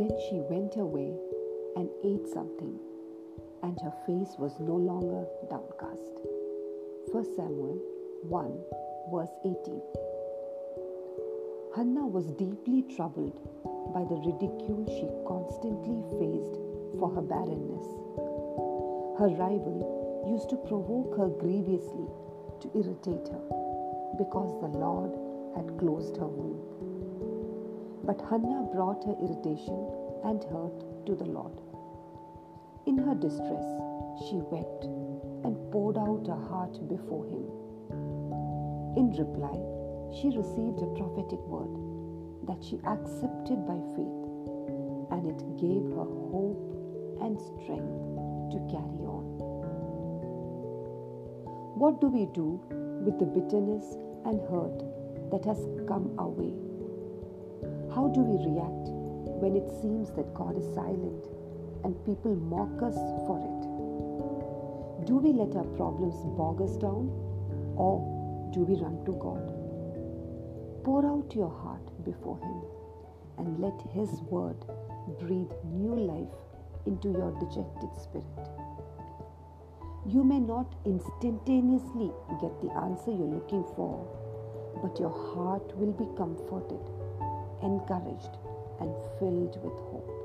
Then she went away and ate something, and her face was no longer downcast. 1 Samuel 1 verse 18. Hannah was deeply troubled by the ridicule she constantly faced for her barrenness. Her rival used to provoke her grievously to irritate her because the Lord had closed her womb. But Hannah brought her irritation and hurt to the Lord. In her distress, she wept and poured out her heart before him. In reply, she received a prophetic word that she accepted by faith, and it gave her hope and strength to carry on. What do we do with the bitterness and hurt that has come our way? How do we react when it seems that God is silent and people mock us for it? Do we let our problems bog us down or do we run to God? Pour out your heart before Him and let His word breathe new life into your dejected spirit. You may not instantaneously get the answer you're looking for, but your heart will be comforted, encouraged, and filled with hope.